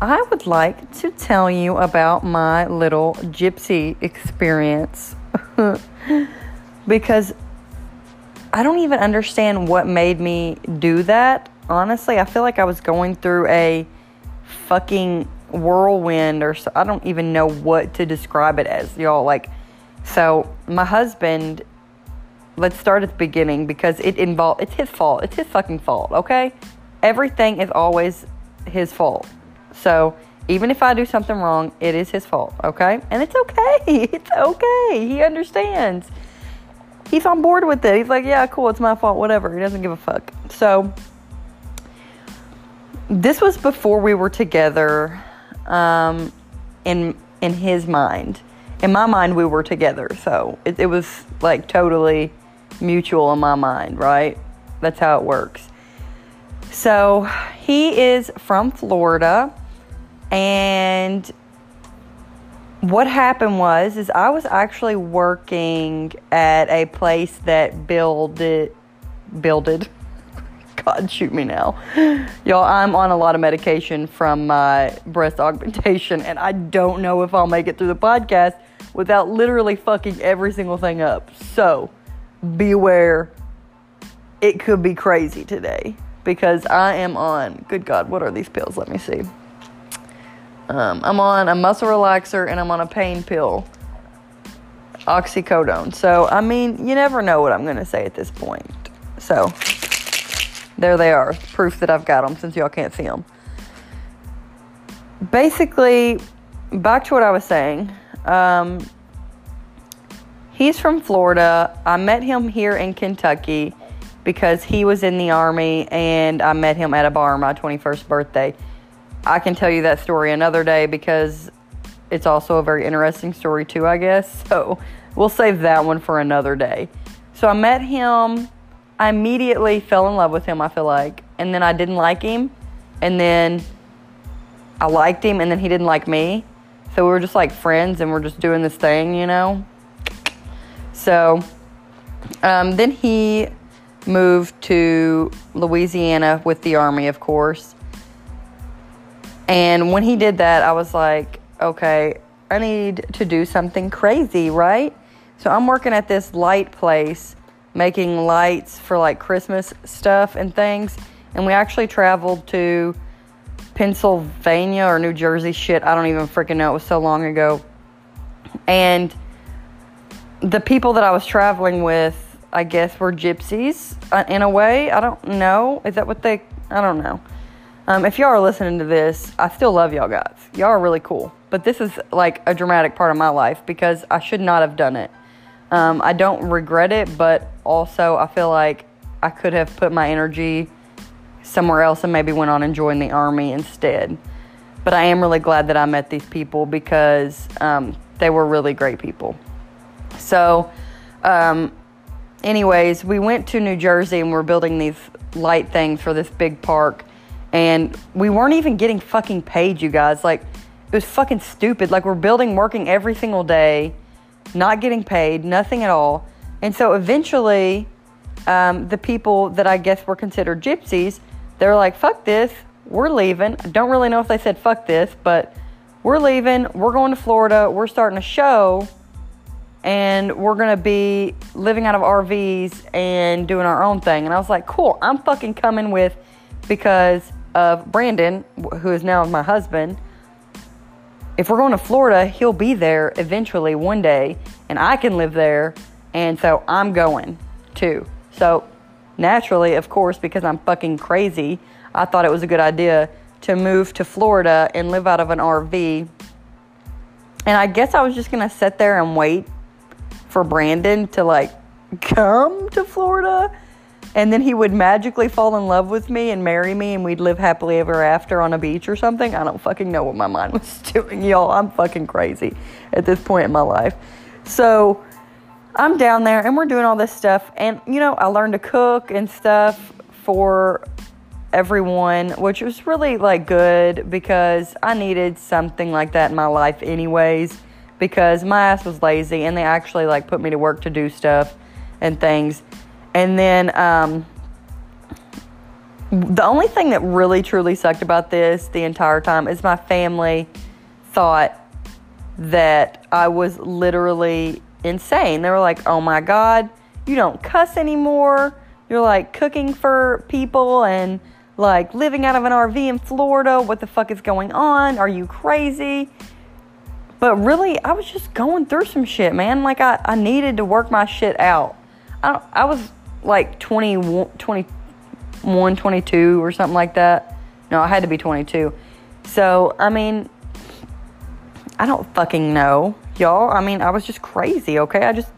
I would like to tell you about my little gypsy experience because I don't even understand what made me do that. Honestly, I feel like I was going through a fucking whirlwind or so, I don't even know what to describe it as, y'all. Like, so my husband, let's start at the beginning because it involved, it's his fault. It's his fucking fault, okay? Everything is always his fault. So even if I do something wrong, it is his fault, okay? And it's okay. It's okay. He understands. He's on board with it. He's like, yeah, cool, it's my fault, whatever. He doesn't give a fuck. So this was before we were together um, in in his mind. In my mind, we were together, so it, it was like totally mutual in my mind, right? That's how it works. So he is from Florida, and what happened was is I was actually working at a place that builded builded God, shoot me now. Y'all, I'm on a lot of medication from my breast augmentation, and I don't know if I'll make it through the podcast without literally fucking every single thing up. So, beware. It could be crazy today because I am on, good God, what are these pills? Let me see. Um, I'm on a muscle relaxer and I'm on a pain pill, oxycodone. So, I mean, you never know what I'm going to say at this point. So, there they are. Proof that I've got them since y'all can't see them. Basically, back to what I was saying. Um, he's from Florida. I met him here in Kentucky because he was in the army and I met him at a bar on my 21st birthday. I can tell you that story another day because it's also a very interesting story, too, I guess. So we'll save that one for another day. So I met him I immediately fell in love with him, I feel like. And then I didn't like him. And then I liked him, and then he didn't like me. So we were just like friends, and we're just doing this thing, you know? So um, then he moved to Louisiana with the Army, of course. And when he did that, I was like, okay, I need to do something crazy, right? So I'm working at this light place making lights for like Christmas stuff and things. And we actually traveled to Pennsylvania or New Jersey. Shit, I don't even freaking know. It was so long ago. And the people that I was traveling with, I guess, were gypsies uh, in a way. I don't know. Is that what they? I don't know. Um, if y'all are listening to this, I still love y'all guys. Y'all are really cool. But this is like a dramatic part of my life because I should not have done it. Um, I don't regret it, but also I feel like I could have put my energy somewhere else and maybe went on and joined the army instead. But I am really glad that I met these people because um, they were really great people. So, um, anyways, we went to New Jersey and we're building these light things for this big park. And we weren't even getting fucking paid, you guys. Like, it was fucking stupid. Like, we're building, working every single day not getting paid, nothing at all. And so eventually, um, the people that I guess were considered gypsies, they're like, fuck this, we're leaving. I don't really know if they said fuck this, but we're leaving. We're going to Florida. We're starting a show. And we're to be living out of RVs and doing our own thing. And I was like, cool, I'm fucking coming with because of Brandon, who is now my husband if we're going to Florida, he'll be there eventually one day, and I can live there, and so I'm going too. So naturally, of course, because I'm fucking crazy, I thought it was a good idea to move to Florida and live out of an RV. And I guess I was just gonna sit there and wait for Brandon to like come to Florida and then he would magically fall in love with me and marry me and we'd live happily ever after on a beach or something. I don't fucking know what my mind was doing, y'all. I'm fucking crazy at this point in my life. So I'm down there and we're doing all this stuff. And, you know, I learned to cook and stuff for everyone, which was really like good because I needed something like that in my life, anyways. Because my ass was lazy and they actually like put me to work to do stuff and things. And then um, the only thing that really truly sucked about this the entire time is my family thought that I was literally insane. They were like, oh my God, you don't cuss anymore. You're like cooking for people and like living out of an RV in Florida. What the fuck is going on? Are you crazy? But really, I was just going through some shit, man. Like, I, I needed to work my shit out. I, I was like 20, 21, 22 or something like that. No, I had to be 22. So, I mean, I don't fucking know, y'all. I mean, I was just crazy, okay? I just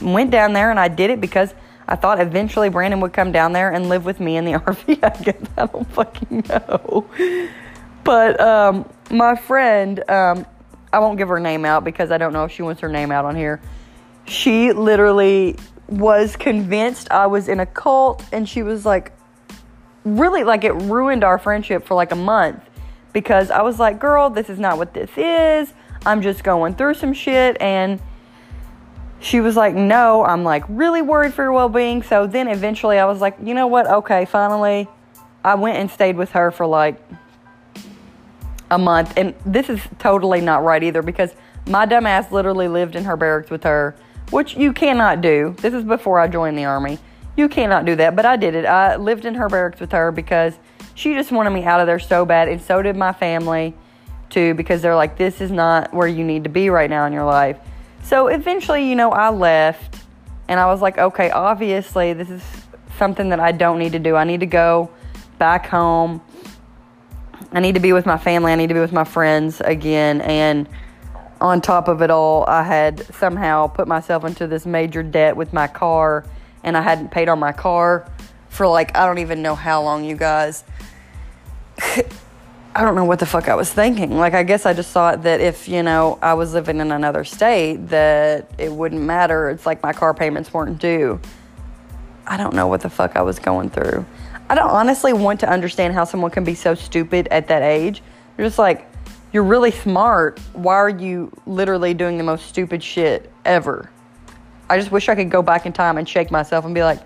went down there and I did it because I thought eventually Brandon would come down there and live with me in the RV. I guess I don't fucking know. But um, my friend, um, I won't give her name out because I don't know if she wants her name out on here. She literally was convinced I was in a cult and she was like, really, like, it ruined our friendship for like a month because I was like, girl, this is not what this is. I'm just going through some shit. And she was like, no, I'm like really worried for your well being. So then eventually I was like, you know what? Okay, finally, I went and stayed with her for like a month. And this is totally not right either because my dumbass literally lived in her barracks with her, which you cannot do. This is before I joined the army. You cannot do that, but I did it. I lived in her barracks with her because she just wanted me out of there so bad, and so did my family too, because they're like, this is not where you need to be right now in your life. So eventually, you know, I left, and I was like, okay, obviously, this is something that I don't need to do. I need to go back home. I need to be with my family. I need to be with my friends again. And on top of it all, I had somehow put myself into this major debt with my car, and I hadn't paid on my car for like, I don't even know how long, you guys. I don't know what the fuck I was thinking. Like, I guess I just thought that if, you know, I was living in another state, that it wouldn't matter. It's like my car payments weren't due. I don't know what the fuck I was going through. I don't honestly want to understand how someone can be so stupid at that age. You're just like, you're really smart. Why are you literally doing the most stupid shit ever? I just wish I could go back in time and shake myself and be like,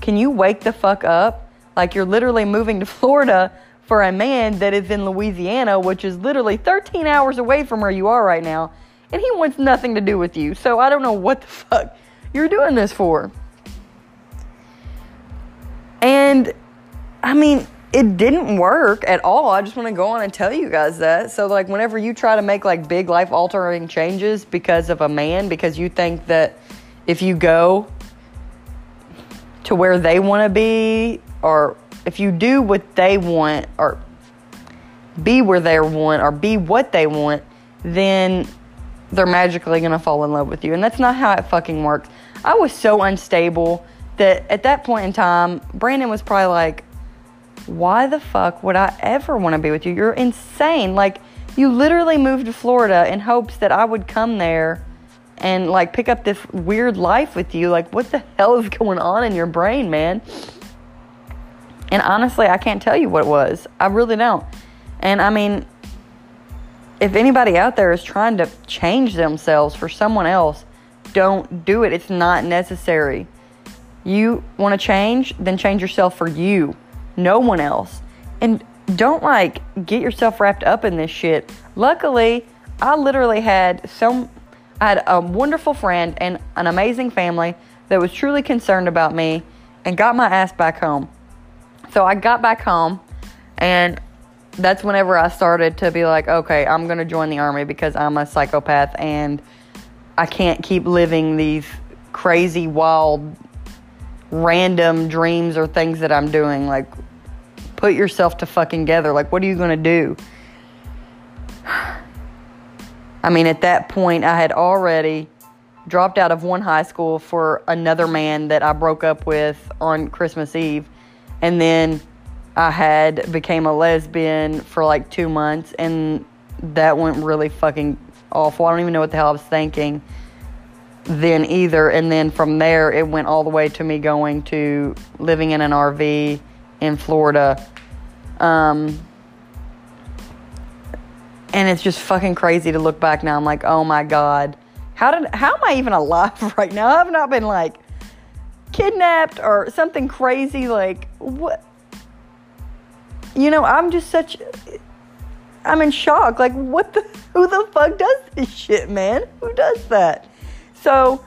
can you wake the fuck up? Like, you're literally moving to Florida for a man that is in Louisiana, which is literally 13 hours away from where you are right now, and he wants nothing to do with you. So I don't know what the fuck you're doing this for. And I mean, it didn't work at all. I just want to go on and tell you guys that. So, like, whenever you try to make like big life altering changes because of a man, because you think that if you go to where they want to be or if you do what they want or be where they want or be what they want, then they're magically going to fall in love with you. And that's not how it fucking works. I was so unstable that at that point in time, Brandon was probably like, why the fuck would I ever want to be with you? You're insane. Like, you literally moved to Florida in hopes that I would come there and like pick up this weird life with you. Like, what the hell is going on in your brain, man? And honestly, I can't tell you what it was. I really don't. And I mean, if anybody out there is trying to change themselves for someone else, don't do it. It's not necessary. You want to change, then change yourself for you, no one else. And don't like get yourself wrapped up in this shit. Luckily, I literally had some I had a wonderful friend and an amazing family that was truly concerned about me and got my ass back home. So I got back home, and that's whenever I started to be like, okay, I'm going to join the army because I'm a psychopath and I can't keep living these crazy, wild, random dreams or things that I'm doing. Like, put yourself to fucking together. Like, what are you going to do? I mean, at that point, I had already dropped out of one high school for another man that I broke up with on Christmas Eve and then I had became a lesbian for like two months, and that went really fucking awful. I don't even know what the hell I was thinking then either. And then from there, it went all the way to me going to living in an RV in Florida. Um, and it's just fucking crazy to look back now. I'm like, oh my god, how did how am I even alive right now? I've not been like kidnapped or something crazy like what you know, I'm just such. I'm in shock. Like, what the? Who the fuck does this shit, man? Who does that? So,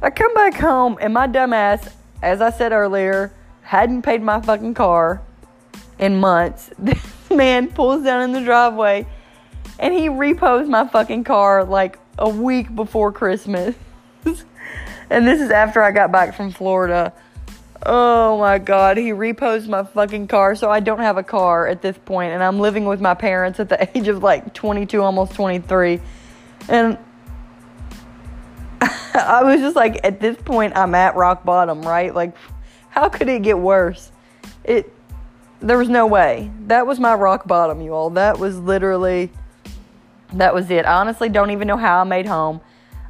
I come back home and my dumbass, as I said earlier, hadn't paid my fucking car in months. This man pulls down in the driveway and he repos my fucking car like a week before Christmas. and this is after I got back from Florida. Oh my god, he reposed my fucking car, so I don't have a car at this point, and I'm living with my parents at the age of like 22, almost 23. And I was just like, at this point, I'm at rock bottom, right? Like, how could it get worse? It, there was no way. That was my rock bottom, you all. That was literally, that was it. I honestly don't even know how I made home.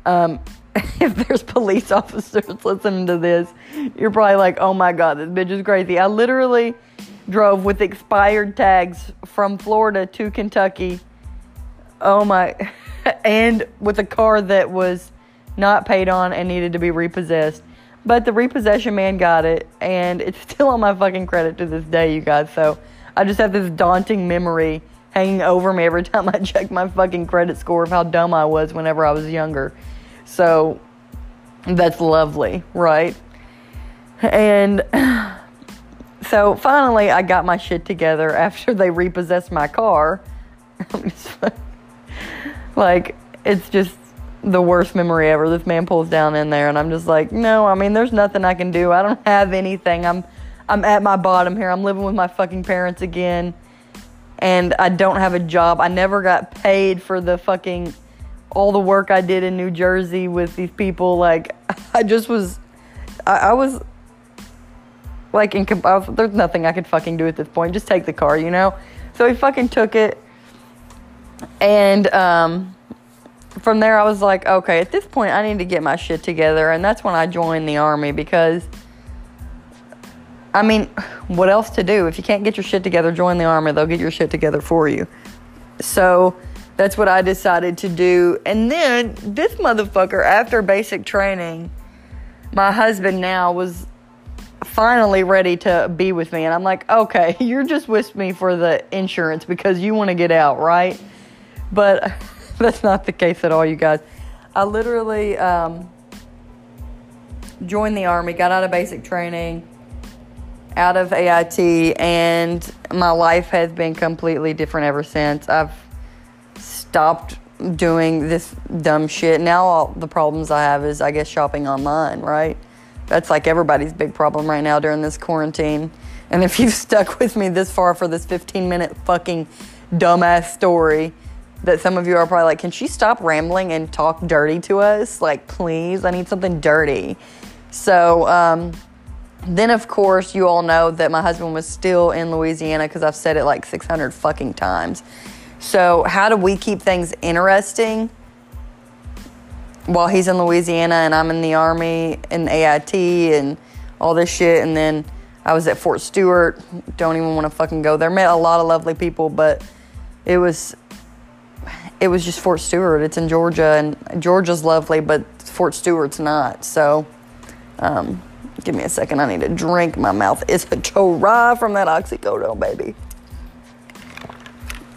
Um, if there's police officers listening to this, you're probably like, oh my God, this bitch is crazy. I literally drove with expired tags from Florida to Kentucky. Oh my, and with a car that was not paid on and needed to be repossessed. But the repossession man got it, and it's still on my fucking credit to this day, you guys. So I just have this daunting memory hanging over me every time I check my fucking credit score of how dumb I was whenever I was younger. So that's lovely, right? And so finally, I got my shit together after they repossessed my car. like, it's just the worst memory ever. This man pulls down in there, and I'm just like, no, I mean, there's nothing I can do. I don't have anything. I'm, I'm at my bottom here. I'm living with my fucking parents again, and I don't have a job. I never got paid for the fucking all the work I did in New Jersey with these people. Like, I just was, I, I was like, in, was, there's nothing I could fucking do at this point. Just take the car, you know? So he fucking took it. And, um, from there, I was like, okay, at this point, I need to get my shit together. And that's when I joined the army because, I mean, what else to do? If you can't get your shit together, join the army. They'll get your shit together for you. So that's what I decided to do. And then this motherfucker, after basic training, my husband now was finally ready to be with me. And I'm like, okay, you're just with me for the insurance because you want to get out, right? But that's not the case at all, you guys. I literally um, joined the army, got out of basic training, out of AIT, and my life has been completely different ever since. I've stopped doing this dumb shit. Now all the problems I have is I guess shopping online, right? That's like everybody's big problem right now during this quarantine. And if you've stuck with me this far for this 15 minute fucking dumbass story, that some of you are probably like, can she stop rambling and talk dirty to us? Like, please, I need something dirty. So, um, then of course, you all know that my husband was still in Louisiana because I've said it like 600 fucking times. So, how do we keep things interesting while he's in Louisiana and I'm in the Army and AIT and all this shit? And then I was at Fort Stewart. Don't even want to fucking go there. Met a lot of lovely people, but it was it was just Fort Stewart. It's in Georgia, and Georgia's lovely, but Fort Stewart's not. So, um, give me a second. I need a drink. My mouth is a dry from that oxycodone, baby.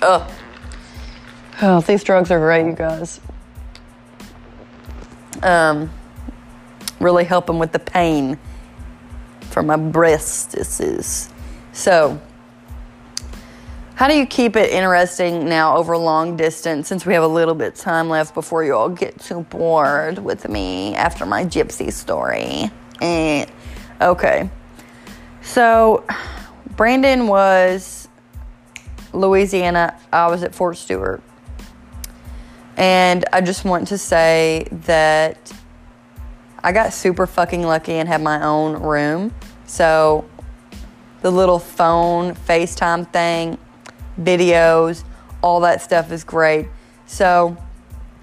Ugh. Oh, these drugs are great, you guys. Um, really helping with the pain for my breasts. So, how do you keep it interesting now over long distance since we have a little bit time left before you all get too bored with me after my gypsy story? Eh. Okay. So, Brandon was Louisiana. I was at Fort Stewart. And I just want to say that I got super fucking lucky and had my own room. So, the little phone FaceTime thing, videos, all that stuff is great. So,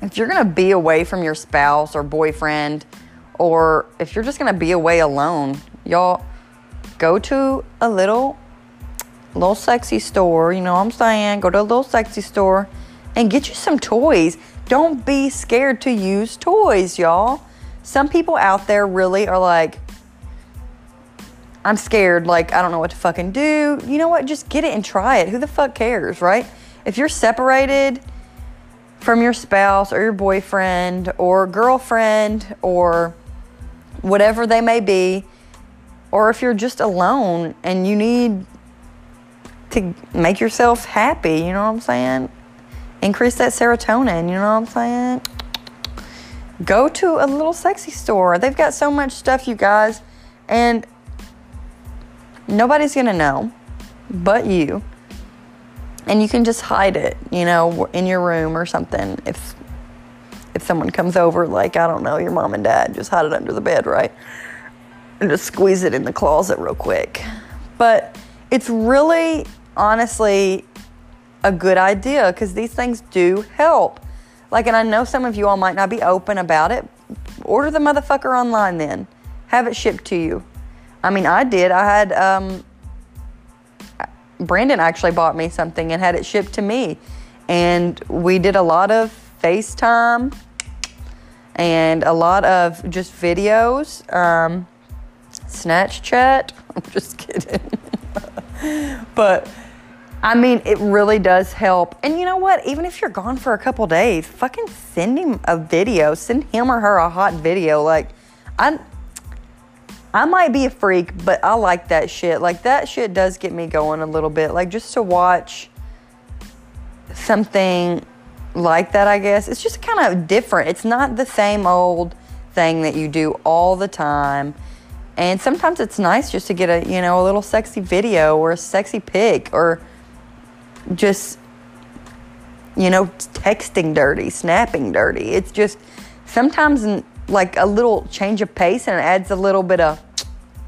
if you're gonna be away from your spouse or boyfriend, or if you're just gonna be away alone, y'all go to a little, little sexy store. You know what I'm saying? Go to a little sexy store and get you some toys. Don't be scared to use toys, y'all. Some people out there really are like, I'm scared, like, I don't know what to fucking do. You know what? Just get it and try it. Who the fuck cares, right? If you're separated from your spouse or your boyfriend or girlfriend or whatever they may be, or if you're just alone and you need to make yourself happy, you know what I'm saying? Increase that serotonin, you know what I'm saying? Go to a little sexy store. They've got so much stuff, you guys, and nobody's gonna know but you. And you can just hide it, you know, in your room or something. If if someone comes over, like I don't know, your mom and dad, just hide it under the bed, right? And just squeeze it in the closet real quick. But it's really honestly a good idea because these things do help. Like, and I know some of you all might not be open about it. Order the motherfucker online then. Have it shipped to you. I mean, I did. I had, um, Brandon actually bought me something and had it shipped to me. And we did a lot of FaceTime and a lot of just videos. Um, Snatch chat. I'm just kidding. but I mean, it really does help. And you know what? Even if you're gone for a couple days, fucking send him a video. Send him or her a hot video. Like, I, I might be a freak, but I like that shit. Like, that shit does get me going a little bit. Like, just to watch something like that, I guess. It's just kind of different. It's not the same old thing that you do all the time. And sometimes it's nice just to get a, you know, a little sexy video or a sexy pic or just you know texting dirty snapping dirty it's just sometimes like a little change of pace and it adds a little bit of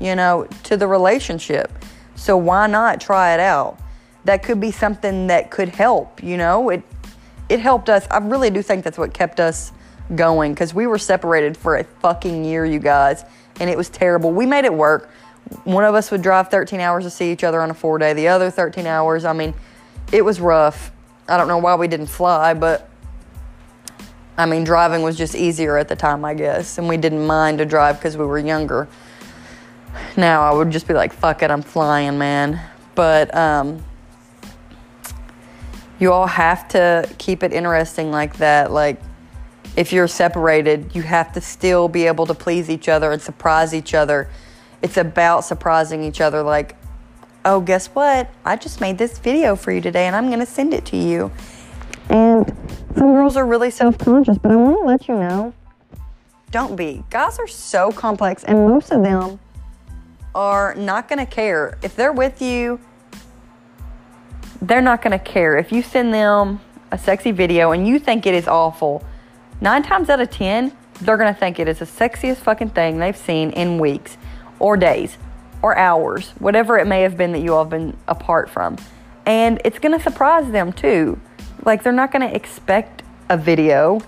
you know to the relationship. So why not try it out? That could be something that could help you know? It it helped us. I really do think that's what kept us going because we were separated for a fucking year you guys and it was terrible. We made it work. One of us would drive 13 hours to see each other on a four day. The other 13 hours i mean it was rough. I don't know why we didn't fly, but I mean, driving was just easier at the time, I guess, and we didn't mind to drive because we were younger. Now I would just be like, fuck it, I'm flying, man. But um, you all have to keep it interesting like that. Like, if you're separated, you have to still be able to please each other and surprise each other. It's about surprising each other. Like, oh, guess what? I just made this video for you today and I'm to send it to you. And some girls are really self conscious, but I want to let you know don't be. Guys are so complex, and most of them are not going to care. If they're with you, they're not going to care. If you send them a sexy video and you think it is awful, nine times out of ten, they're going to think it is the sexiest fucking thing they've seen in weeks or days or hours, whatever it may have been that you all have been apart from. And it's going to surprise them too. Like, they're not going to expect a video.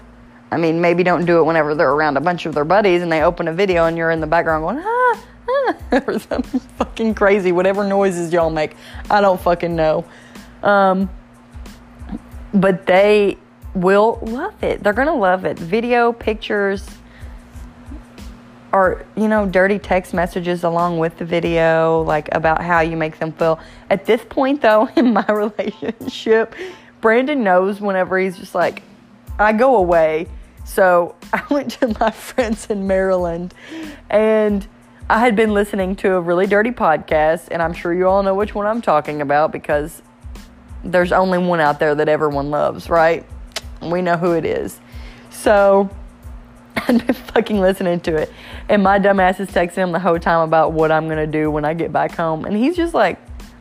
I mean, maybe don't do it whenever they're around a bunch of their buddies and they open a video and you're in the background going, ah, ah, or something fucking crazy, whatever noises y'all make. I don't fucking know. Um, but they will love it. They're going to love it. Video, pictures, or you know dirty text messages along with the video like about how you make them feel at this point though in my relationship brandon knows whenever he's just like i go away so i went to my friends in maryland and i had been listening to a really dirty podcast and i'm sure you all know which one i'm talking about because there's only one out there that everyone loves right we know who it is so I've been fucking listening to it. And my dumbass is texting him the whole time about what I'm gonna do when I get back home. And he's just like,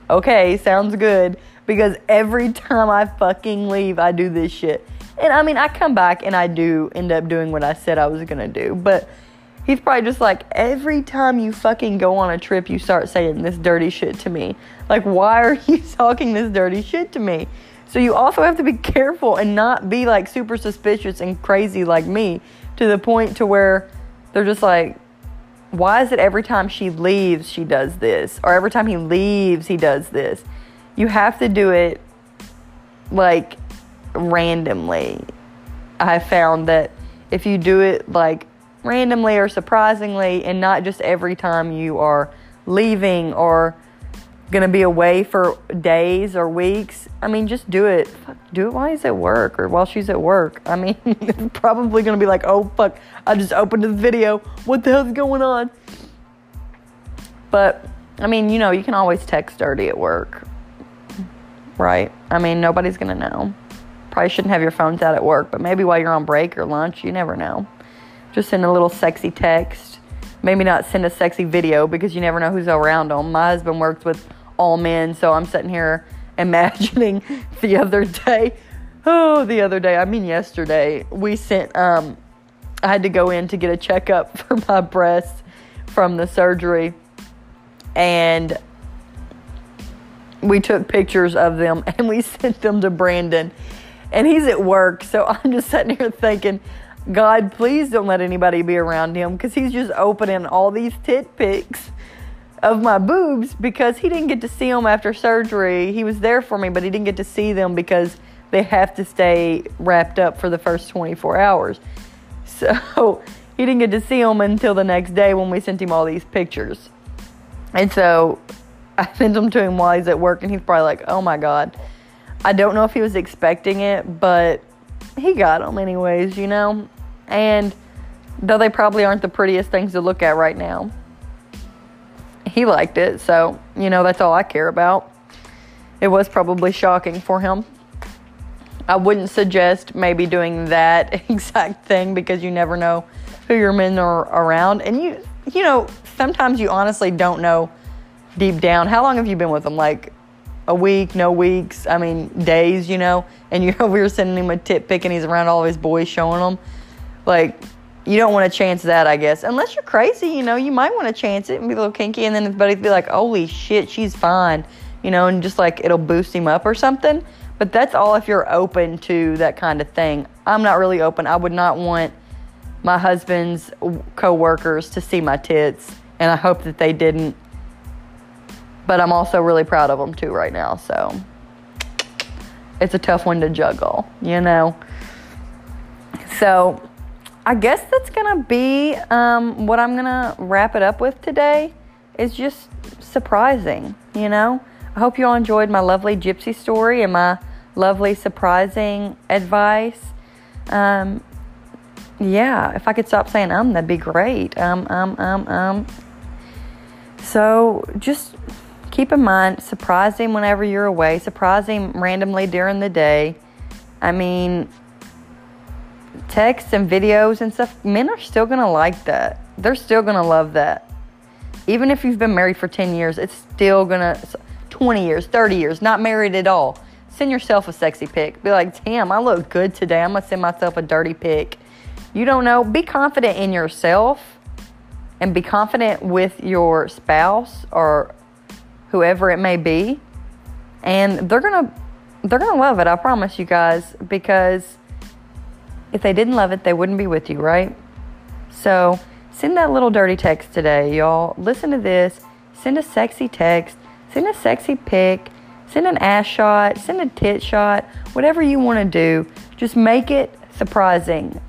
okay, sounds good. Because every time I fucking leave, I do this shit. And I mean, I come back and I do end up doing what I said I was gonna do. But he's probably just like, every time you fucking go on a trip, you start saying this dirty shit to me. Like, why are you talking this dirty shit to me? So you also have to be careful and not be like super suspicious and crazy like me to the point to where they're just like, why is it every time she leaves she does this or every time he leaves he does this you have to do it like randomly i found that if you do it like randomly or surprisingly and not just every time you are leaving or gonna be away for days or weeks, I mean, just do it. Do it while he's at work or while she's at work. I mean, probably gonna be like, oh fuck, I just opened this video. What the hell's going on? But I mean, you know, you can always text dirty at work, right? I mean, nobody's gonna know. Probably shouldn't have your phones out at work, but maybe while you're on break or lunch, you never know. Just send a little sexy text. Maybe not send a sexy video because you never know who's around them. My husband works with all men, so I'm sitting here imagining the other day. Oh, the other day, I mean yesterday, we sent um I had to go in to get a checkup for my breasts from the surgery and we took pictures of them and we sent them to Brandon. And he's at work, so I'm just sitting here thinking, God, please don't let anybody be around him because he's just opening all these tit pics of my boobs because he didn't get to see them after surgery. He was there for me, but he didn't get to see them because they have to stay wrapped up for the first 24 hours. So he didn't get to see them until the next day when we sent him all these pictures. And so I sent them to him while he's at work, and he's probably like, oh my God. I don't know if he was expecting it, but he got them anyways, you know? And though they probably aren't the prettiest things to look at right now, he liked it. So, you know, that's all I care about. It was probably shocking for him. I wouldn't suggest maybe doing that exact thing because you never know who your men are around. And you, you know, sometimes you honestly don't know deep down. How long have you been with him? Like a week, no weeks, I mean, days, you know? And you're over here sending him a tip pic and he's around all his boys showing them. Like, you don't want to chance that, I guess. Unless you're crazy, you know, you might want to chance it and be a little kinky, and then his buddies be like, holy shit, she's fine, you know, and just like it'll boost him up or something. But that's all if you're open to that kind of thing. I'm not really open. I would not want my husband's co-workers to see my tits, and I hope that they didn't. But I'm also really proud of them too right now, so it's a tough one to juggle, you know. So I guess that's gonna be um, what I'm gonna wrap it up with today. Is just surprising, you know. I hope you all enjoyed my lovely gypsy story and my lovely surprising advice. Um, yeah, if I could stop saying um, that'd be great. Um, um, um, um. So just keep in mind, surprise him whenever you're away. Surprise him randomly during the day. I mean, texts and videos and stuff, men are still to like that. They're still to love that. Even if you've been married for 10 years, it's still to, 20 years, 30 years, not married at all. Send yourself a sexy pic. Be like, damn, I look good today. I'm to send myself a dirty pic. You don't know. Be confident in yourself and be confident with your spouse or whoever it may be. And they're going to, they're going to love it. I promise you guys, because if they didn't love it, they wouldn't be with you, right? So send that little dirty text today, y'all. Listen to this. Send a sexy text. Send a sexy pic. Send an ass shot. Send a tit shot. Whatever you want to do, just make it surprising.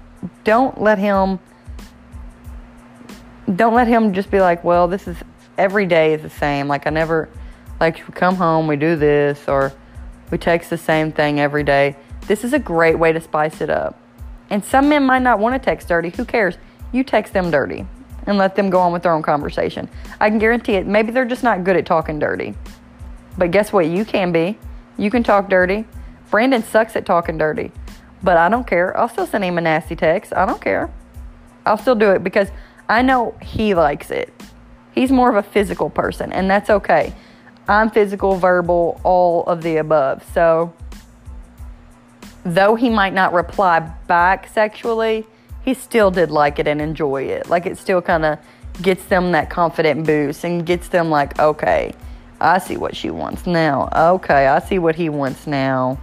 Don't let him. Don't let him just be like, well, this is every day is the same. Like I never, like we come home, we do this, or we text the same thing every day. This is a great way to spice it up. And some men might not want to text dirty. Who cares? You text them dirty and let them go on with their own conversation. I can guarantee it. Maybe they're just not good at talking dirty. But guess what? You can be. You can talk dirty. Brandon sucks at talking dirty. But I don't care. I'll still send him a nasty text. I don't care. I'll still do it because I know he likes it. He's more of a physical person, and that's okay. I'm physical, verbal, all of the above. So though he might not reply back sexually, he still did like it and enjoy it. Like it still kind of gets them that confident boost and gets them like, okay, I see what she wants now. Okay, I see what he wants now.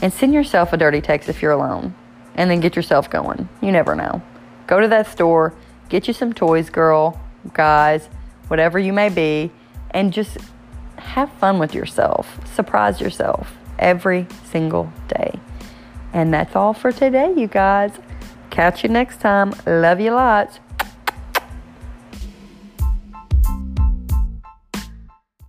And send yourself a dirty text if you're alone. And then get yourself going. You never know. Go to that store, get you some toys, girl, guys, whatever you may be, and just have fun with yourself. Surprise yourself every single day. And that's all for today, you guys. Catch you next time. Love you lots.